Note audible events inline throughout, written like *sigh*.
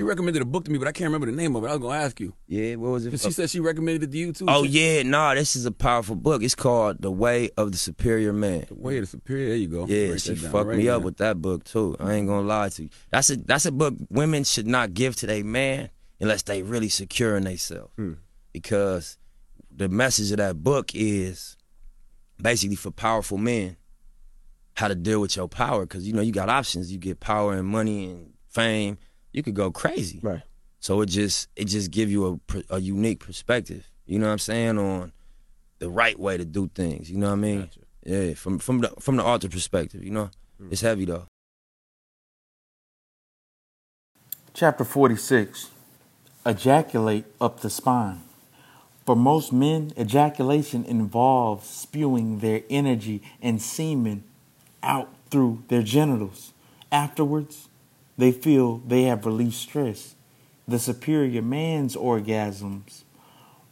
You recommended a book to me, but I can't remember the name of it. I was gonna ask you. Yeah, what was it? She said she recommended it to you too. Oh She- yeah, nah, this is a powerful book. It's called The Way of the Superior Man. The way of the superior. There you go. Yeah, Write she fucked right me up with that book too. I ain't gonna lie to you. That's a that's a book women should not give to their man unless they really secure in themselves. Hmm. Because the message of that book is basically for powerful men how to deal with your power. Because you know you got options. You get power and money and fame. You could go crazy. Right. So it just it just give you a pr- a unique perspective. You know what I'm saying on the right way to do things. You know what I mean? Gotcha. Yeah, from from the from the author perspective. You know, mm. it's heavy though. Chapter 46 Ejaculate up the spine. For most men, ejaculation involves spewing their energy and semen out through their genitals. Afterwards, they feel they have released stress. The superior man's orgasms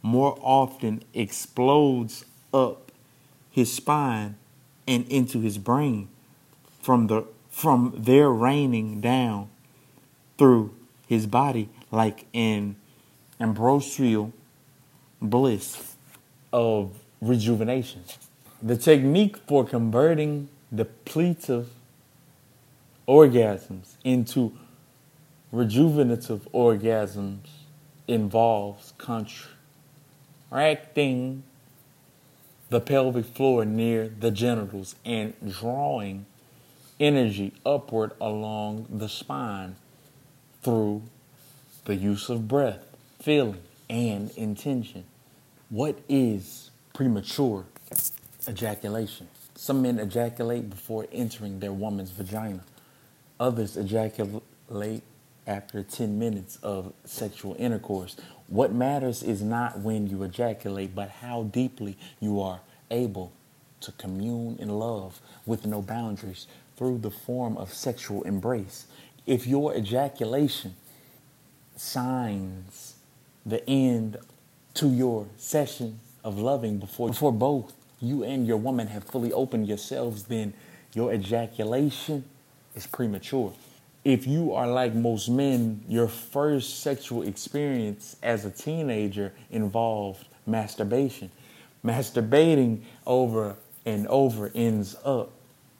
more often explodes up his spine and into his brain from the from there raining down through his body like an ambrosial bliss of rejuvenation. The technique for converting depletive orgasms into rejuvenative orgasms involves contracting the pelvic floor near the genitals and drawing energy upward along the spine through the use of breath, feeling, and intention. What is premature ejaculation? Some men ejaculate before entering their woman's vagina. Others ejaculate after 10 minutes of sexual intercourse. What matters is not when you ejaculate, but how deeply you are able to commune in love with no boundaries through the form of sexual embrace. If your ejaculation signs the end to your session of loving before, before both you and your woman have fully opened yourselves, then your ejaculation is premature. If you are like most men, your first sexual experience as a teenager involved masturbation. Masturbating over and over ends up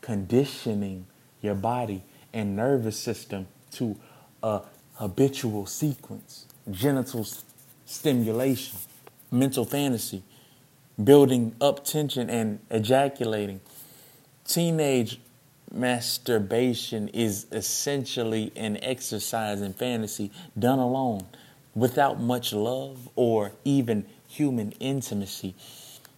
conditioning your body and nervous system to a habitual sequence, genital stimulation, mental fantasy, building up tension and ejaculating. Teenage masturbation is essentially an exercise in fantasy done alone without much love or even human intimacy.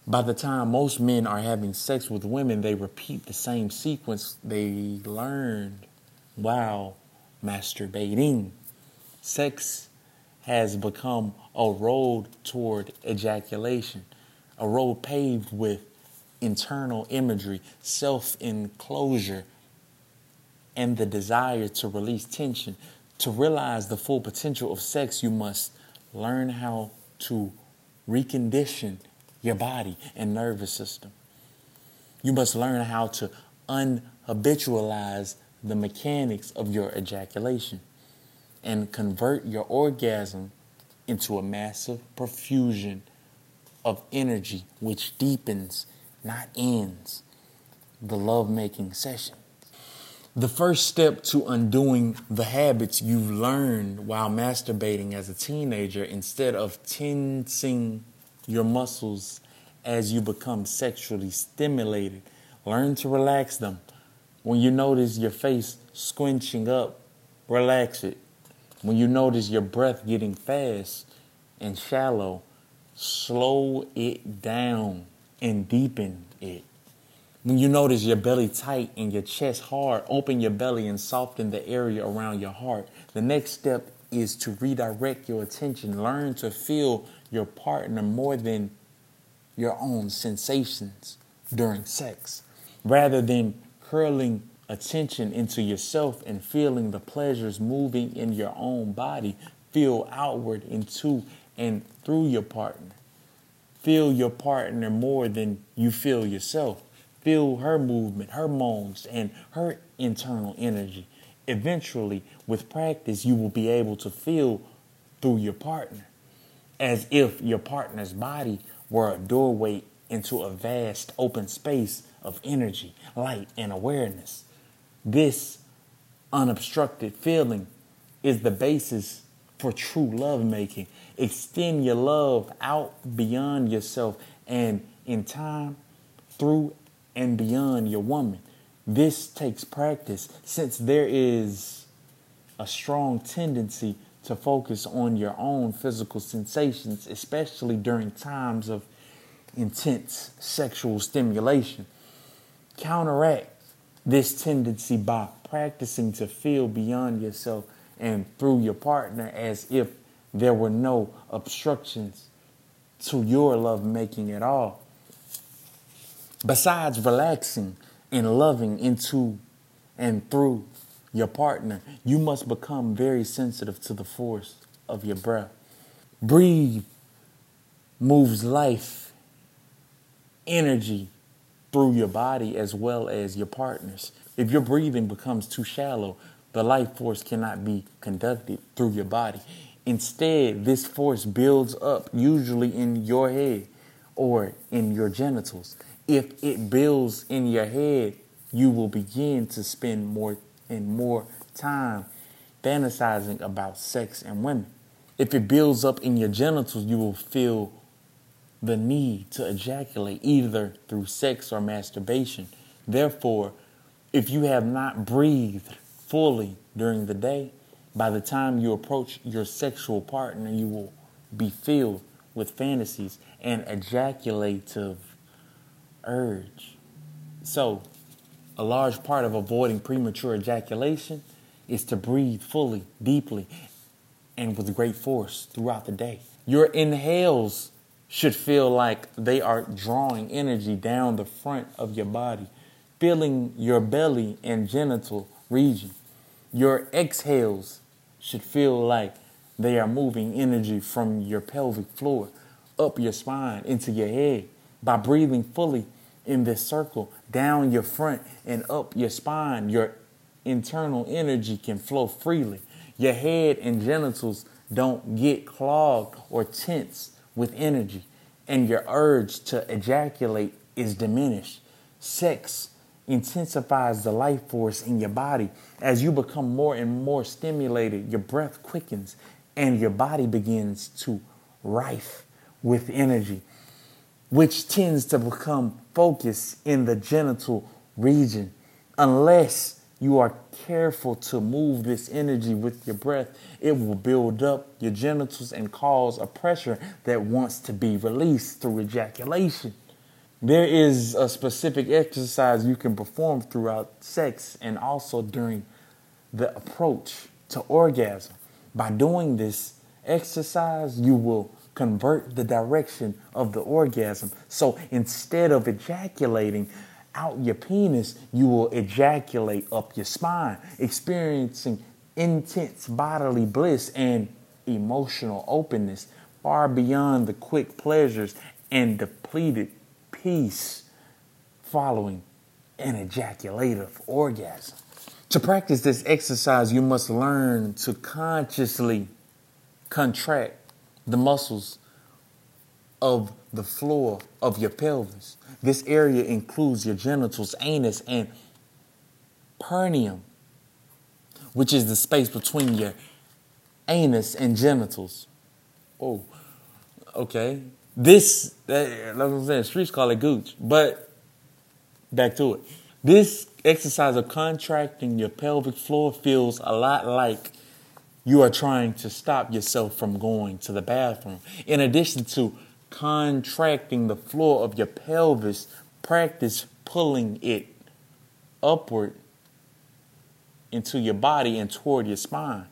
By the time most men are having sex with women, they repeat the same sequence they learned while masturbating. Sex has become a road toward ejaculation, a road paved with internal imagery, self enclosure, and the desire to release tension. To realize the full potential of sex, you must learn how to recondition your body and nervous system. You must learn how to unhabitualize the mechanics of your ejaculation and convert your orgasm into a massive profusion of energy which deepens, not ends, the lovemaking session. The first step to undoing the habits you've learned while masturbating as a teenager instead of tensing your muscles as you become sexually stimulated, learn to relax them. When you notice your face squinching up, relax it. When you notice your breath getting fast and shallow, slow it down and deepen it. When you notice your belly tight and your chest hard, open your belly and soften the area around your heart. The next step is to redirect your attention. Learn to feel your partner more than your own sensations during sex. Rather than curling attention into yourself and feeling the pleasures moving in your own body, feel outward into and through your partner. Feel your partner more than you feel yourself. Feel her movement, her moans, and her internal energy. Eventually, with practice, you will be able to feel through your partner as if your partner's body were a doorway into a vast open space of energy, light, and awareness. This unobstructed feeling is the basis for true lovemaking. Extend your love out beyond yourself and in time, through and beyond your woman. This takes practice since there is a strong tendency to focus on your own physical sensations, especially during times of intense sexual stimulation. Counteract this tendency by practicing to feel beyond yourself and through your partner as if there were no obstructions to your love making at all. Besides relaxing and loving into and through your partner, you must become very sensitive to the force of your breath. Breathe moves life, energy through your body as well as your partner's. If your breathing becomes too shallow, the life force cannot be conducted through your body. Instead, this force builds up usually in your head or in your genitals. If it builds in your head, you will begin to spend more and more time fantasizing about sex and women. If it builds up in your genitals, you will feel the need to ejaculate either through sex or masturbation. Therefore, if you have not breathed fully during the day, by the time you approach your sexual partner, you will be filled with fantasies and ejaculative urge. So, a large part of avoiding premature ejaculation is to breathe fully, deeply, and with great force throughout the day. Your inhales should feel like they are drawing energy down the front of your body, filling your belly and genital region. Your exhales should feel like they are moving energy from your pelvic floor up your spine into your head by breathing fully in this circle down your front and up your spine. Your internal energy can flow freely. Your head and genitals don't get clogged or tense with energy, and your urge to ejaculate is diminished. Sex intensifies the life force in your body. As you become more and more stimulated, your breath quickens and your body begins to rife with energy, which tends to become focused in the genital region. Unless you are careful to move this energy with your breath, it will build up your genitals and cause a pressure that wants to be released through ejaculation. There is a specific exercise you can perform throughout sex and also during the approach to orgasm. By doing this exercise, you will convert the direction of the orgasm. So instead of ejaculating out your penis, you will ejaculate up your spine, experiencing intense bodily bliss and emotional openness far beyond the quick pleasures and depleted peace following an ejaculative orgasm. To practice this exercise, you must learn to consciously contract the muscles of the floor of your pelvis. This area includes your genitals, anus, and perineum, which is the space between your anus and genitals. Oh, okay. This, that, like I'm saying, streets call it gooch, but back to it. This exercise of contracting your pelvic floor feels a lot like you are trying to stop yourself from going to the bathroom. In addition to contracting the floor of your pelvis, practice pulling it upward into your body and toward your spine.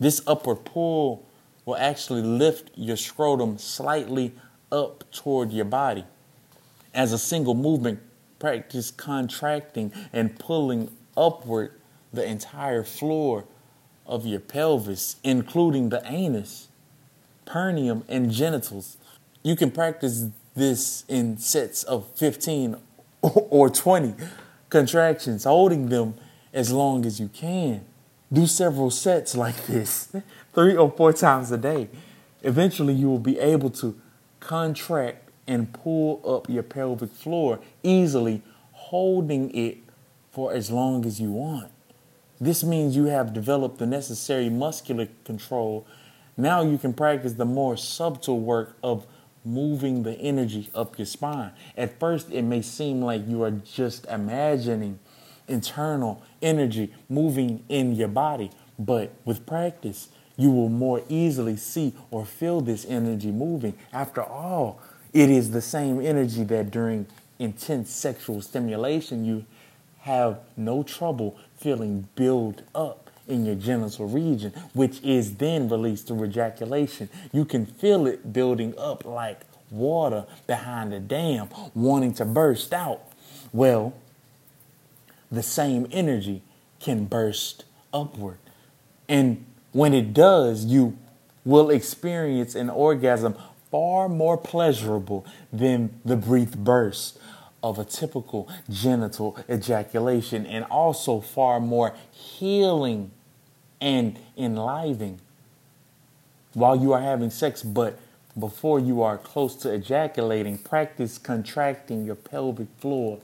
This upward pull will actually lift your scrotum slightly up toward your body. As a single movement, practice contracting and pulling upward the entire floor of your pelvis, including the anus, perineum, and genitals. You can practice this in sets of 15 *laughs* or 20 contractions, holding them as long as you can. Do several sets like this, three or four times a day. Eventually, you will be able to contract and pull up your pelvic floor easily, holding it for as long as you want. This means you have developed the necessary muscular control. Now you can practice the more subtle work of moving the energy up your spine. At first, it may seem like you are just imagining internal energy moving in your body, but with practice, you will more easily see or feel this energy moving. After all, it is the same energy that during intense sexual stimulation you have no trouble feeling build up in your genital region, which is then released through ejaculation. You can feel it building up like water behind a dam, wanting to burst out. Well, the same energy can burst upward. And when it does, you will experience an orgasm far more pleasurable than the brief burst of a typical genital ejaculation and also far more healing and enlivening while you are having sex. But before you are close to ejaculating, practice contracting your pelvic floor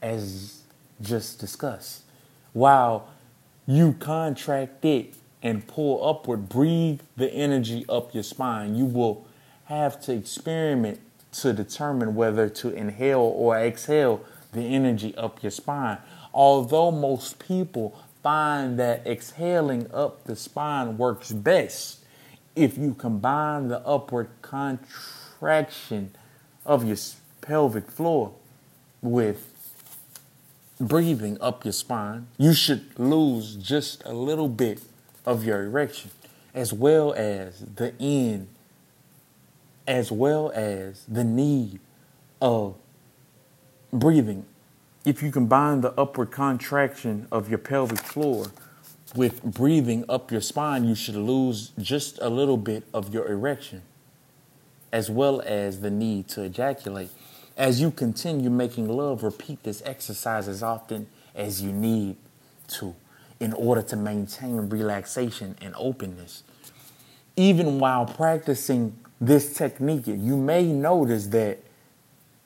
as just discussed. While you contract it and pull upward, breathe the energy up your spine. You will have to experiment to determine whether to inhale or exhale the energy up your spine. Although most people find that exhaling up the spine works best if you combine the upward contraction of your pelvic floor with breathing up your spine, you should lose just a little bit of your erection as well as the end as well as the need of breathing. If you combine the upward contraction of your pelvic floor with breathing up your spine, you should lose just a little bit of your erection, as well as the need to ejaculate. As you continue making love, repeat this exercise as often as you need to in order to maintain relaxation and openness. Even while practicing this technique, you may notice that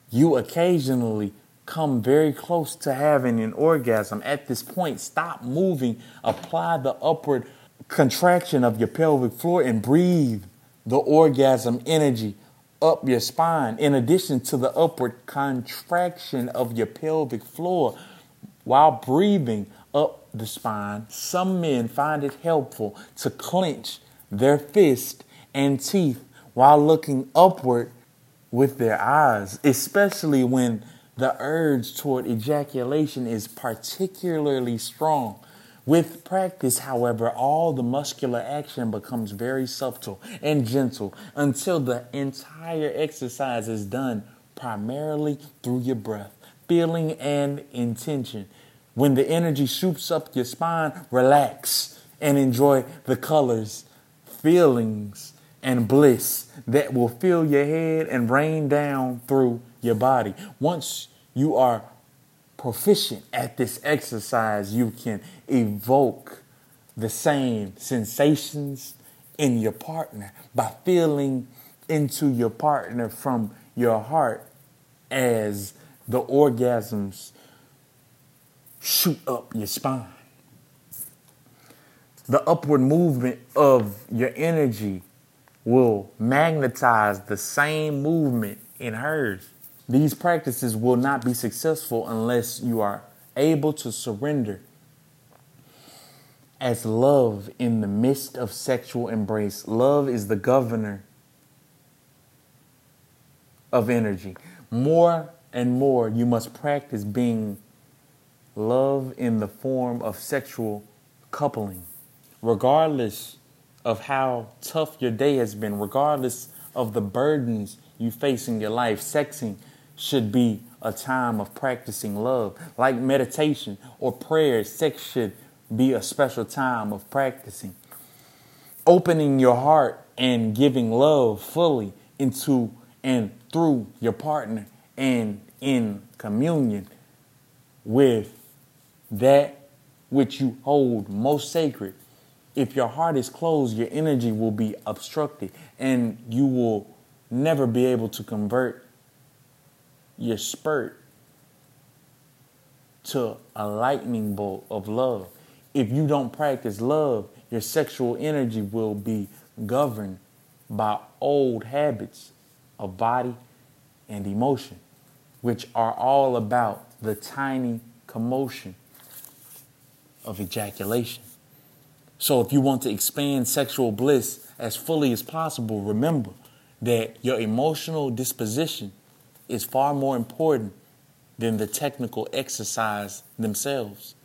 you occasionally come very close to having an orgasm. At this point, stop moving, apply the upward contraction of your pelvic floor, and breathe the orgasm energy up your spine. In addition to the upward contraction of your pelvic floor, while breathing up the spine, some men find it helpful to clench their fist and teeth while looking upward with their eyes, especially when the urge toward ejaculation is particularly strong. With practice, however, all the muscular action becomes very subtle and gentle until the entire exercise is done primarily through your breath, feeling, and intention. When the energy shoots up your spine, relax and enjoy the colors, feelings, and bliss that will fill your head and rain down through your body. Once you are proficient at this exercise, you can evoke the same sensations in your partner by feeling into your partner from your heart as the orgasms shoot up your spine. The upward movement of your energy will magnetize the same movement in hers. These practices will not be successful unless you are able to surrender as love in the midst of sexual embrace. Love is the governor of energy. More and more, you must practice being love in the form of sexual coupling. Regardless of how tough your day has been, regardless of the burdens you face in your life, sexing should be a time of practicing love. Like meditation or prayer, sex should be a special time of practicing. Opening your heart and giving love fully into and through your partner and in communion with that which you hold most sacred. If your heart is closed, your energy will be obstructed and you will never be able to convert your spurt to a lightning bolt of love. If you don't practice love, your sexual energy will be governed by old habits of body and emotion, which are all about the tiny commotion of ejaculation. So, if you want to expand sexual bliss as fully as possible, remember that your emotional disposition is far more important than the technical exercise themselves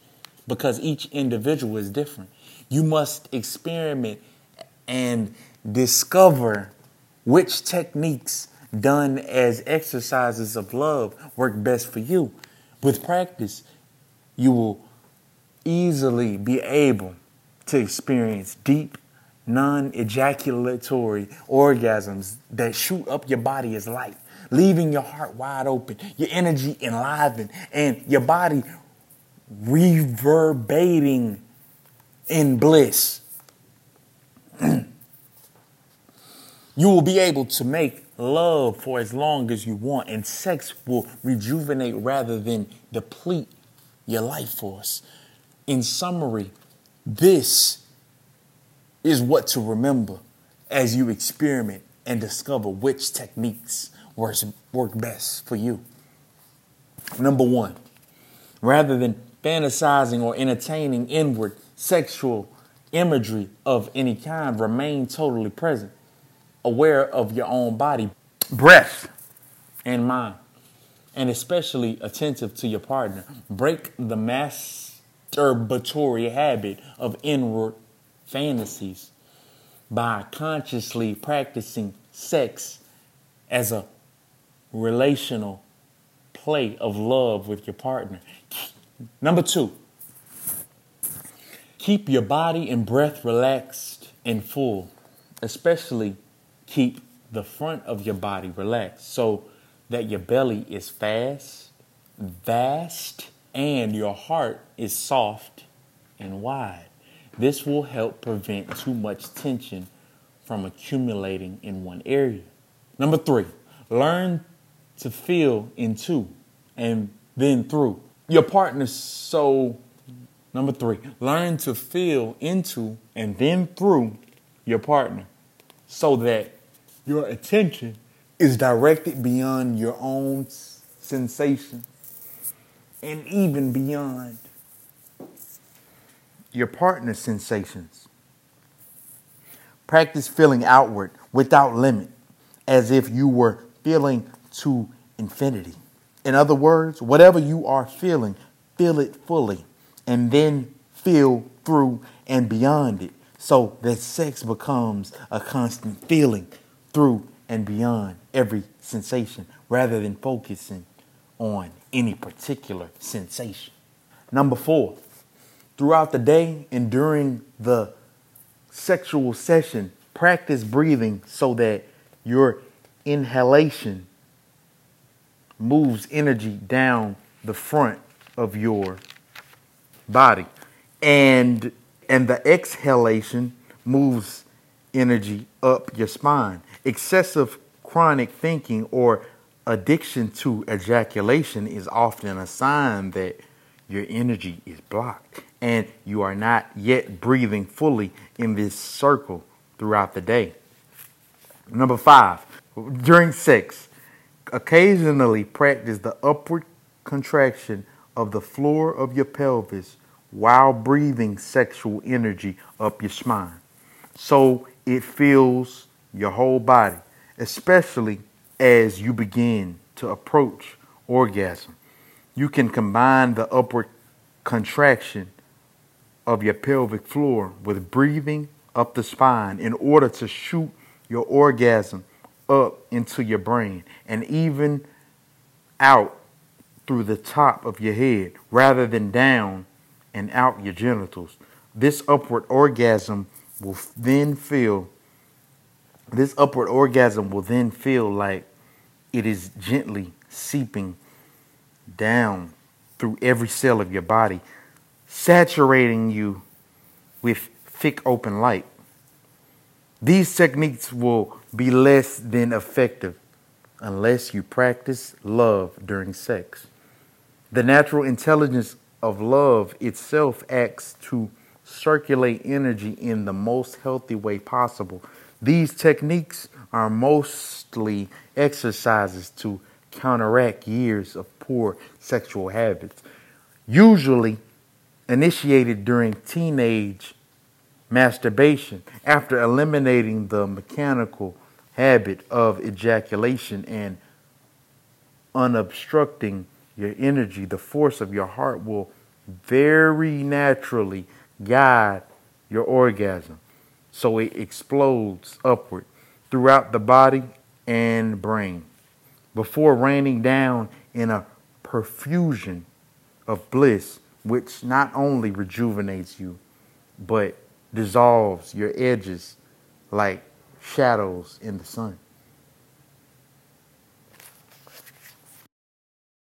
because each individual is different. You must experiment and discover which techniques done as exercises of love work best for you. With practice, you will easily be able to experience deep, non ejaculatory orgasms that shoot up your body as light, leaving your heart wide open, your energy enlivened, and your body reverberating in bliss. *clears throat* you will be able to make love for as long as you want, and sex will rejuvenate rather than deplete your life force. In summary, this is what to remember as you experiment and discover which techniques work best for you. Number one, rather than fantasizing or entertaining inward sexual imagery of any kind, remain totally present, aware of your own body, breath, and mind, and especially attentive to your partner. Break the masturbatory habit of inward fantasies by consciously practicing sex as a relational play of love with your partner. Number two, keep your body and breath relaxed and full, especially keep the front of your body relaxed so that your belly is fast, vast, and your heart is soft and wide. This will help prevent too much tension from accumulating in one area. Number three, learn to feel into and then through your partner. So, number three, learn to feel into and then through your partner so that your attention is directed beyond your own sensation and even beyond your partner's sensations. Practice feeling outward without limit, as if you were feeling to infinity. In other words, whatever you are feeling, feel it fully and then feel through and beyond it so that sex becomes a constant feeling through and beyond every sensation rather than focusing on any particular sensation. Number four, throughout the day and during the sexual session, practice breathing so that your inhalation moves energy down the front of your body. And and the exhalation moves energy up your spine. Excessive chronic thinking or addiction to ejaculation is often a sign that your energy is blocked. And you are not yet breathing fully in this circle throughout the day. Number 5 during sex Occasionally practice the upward contraction of the floor of your pelvis while breathing sexual energy up your spine so it fills your whole body, especially as you begin to approach orgasm. You can combine the upward contraction of your pelvic floor with breathing up the spine in order to shoot your orgasm up into your brain and even out through the top of your head rather than down and out your genitals. This upward orgasm will then feel this upward orgasm will then feel like it is gently seeping down through every cell of your body saturating you with thick open light. These techniques will be less than effective unless you practice love during sex. The natural intelligence of love itself acts to circulate energy in the most healthy way possible. These techniques are mostly exercises to counteract years of poor sexual habits, usually initiated during teenage masturbation after eliminating the mechanical habit of ejaculation and unobstructing your energy, the force of your heart will very naturally guide your orgasm. So it explodes upward throughout the body and brain before raining down in a perfusion of bliss, which not only rejuvenates you, but dissolves your edges like shadows in the sun.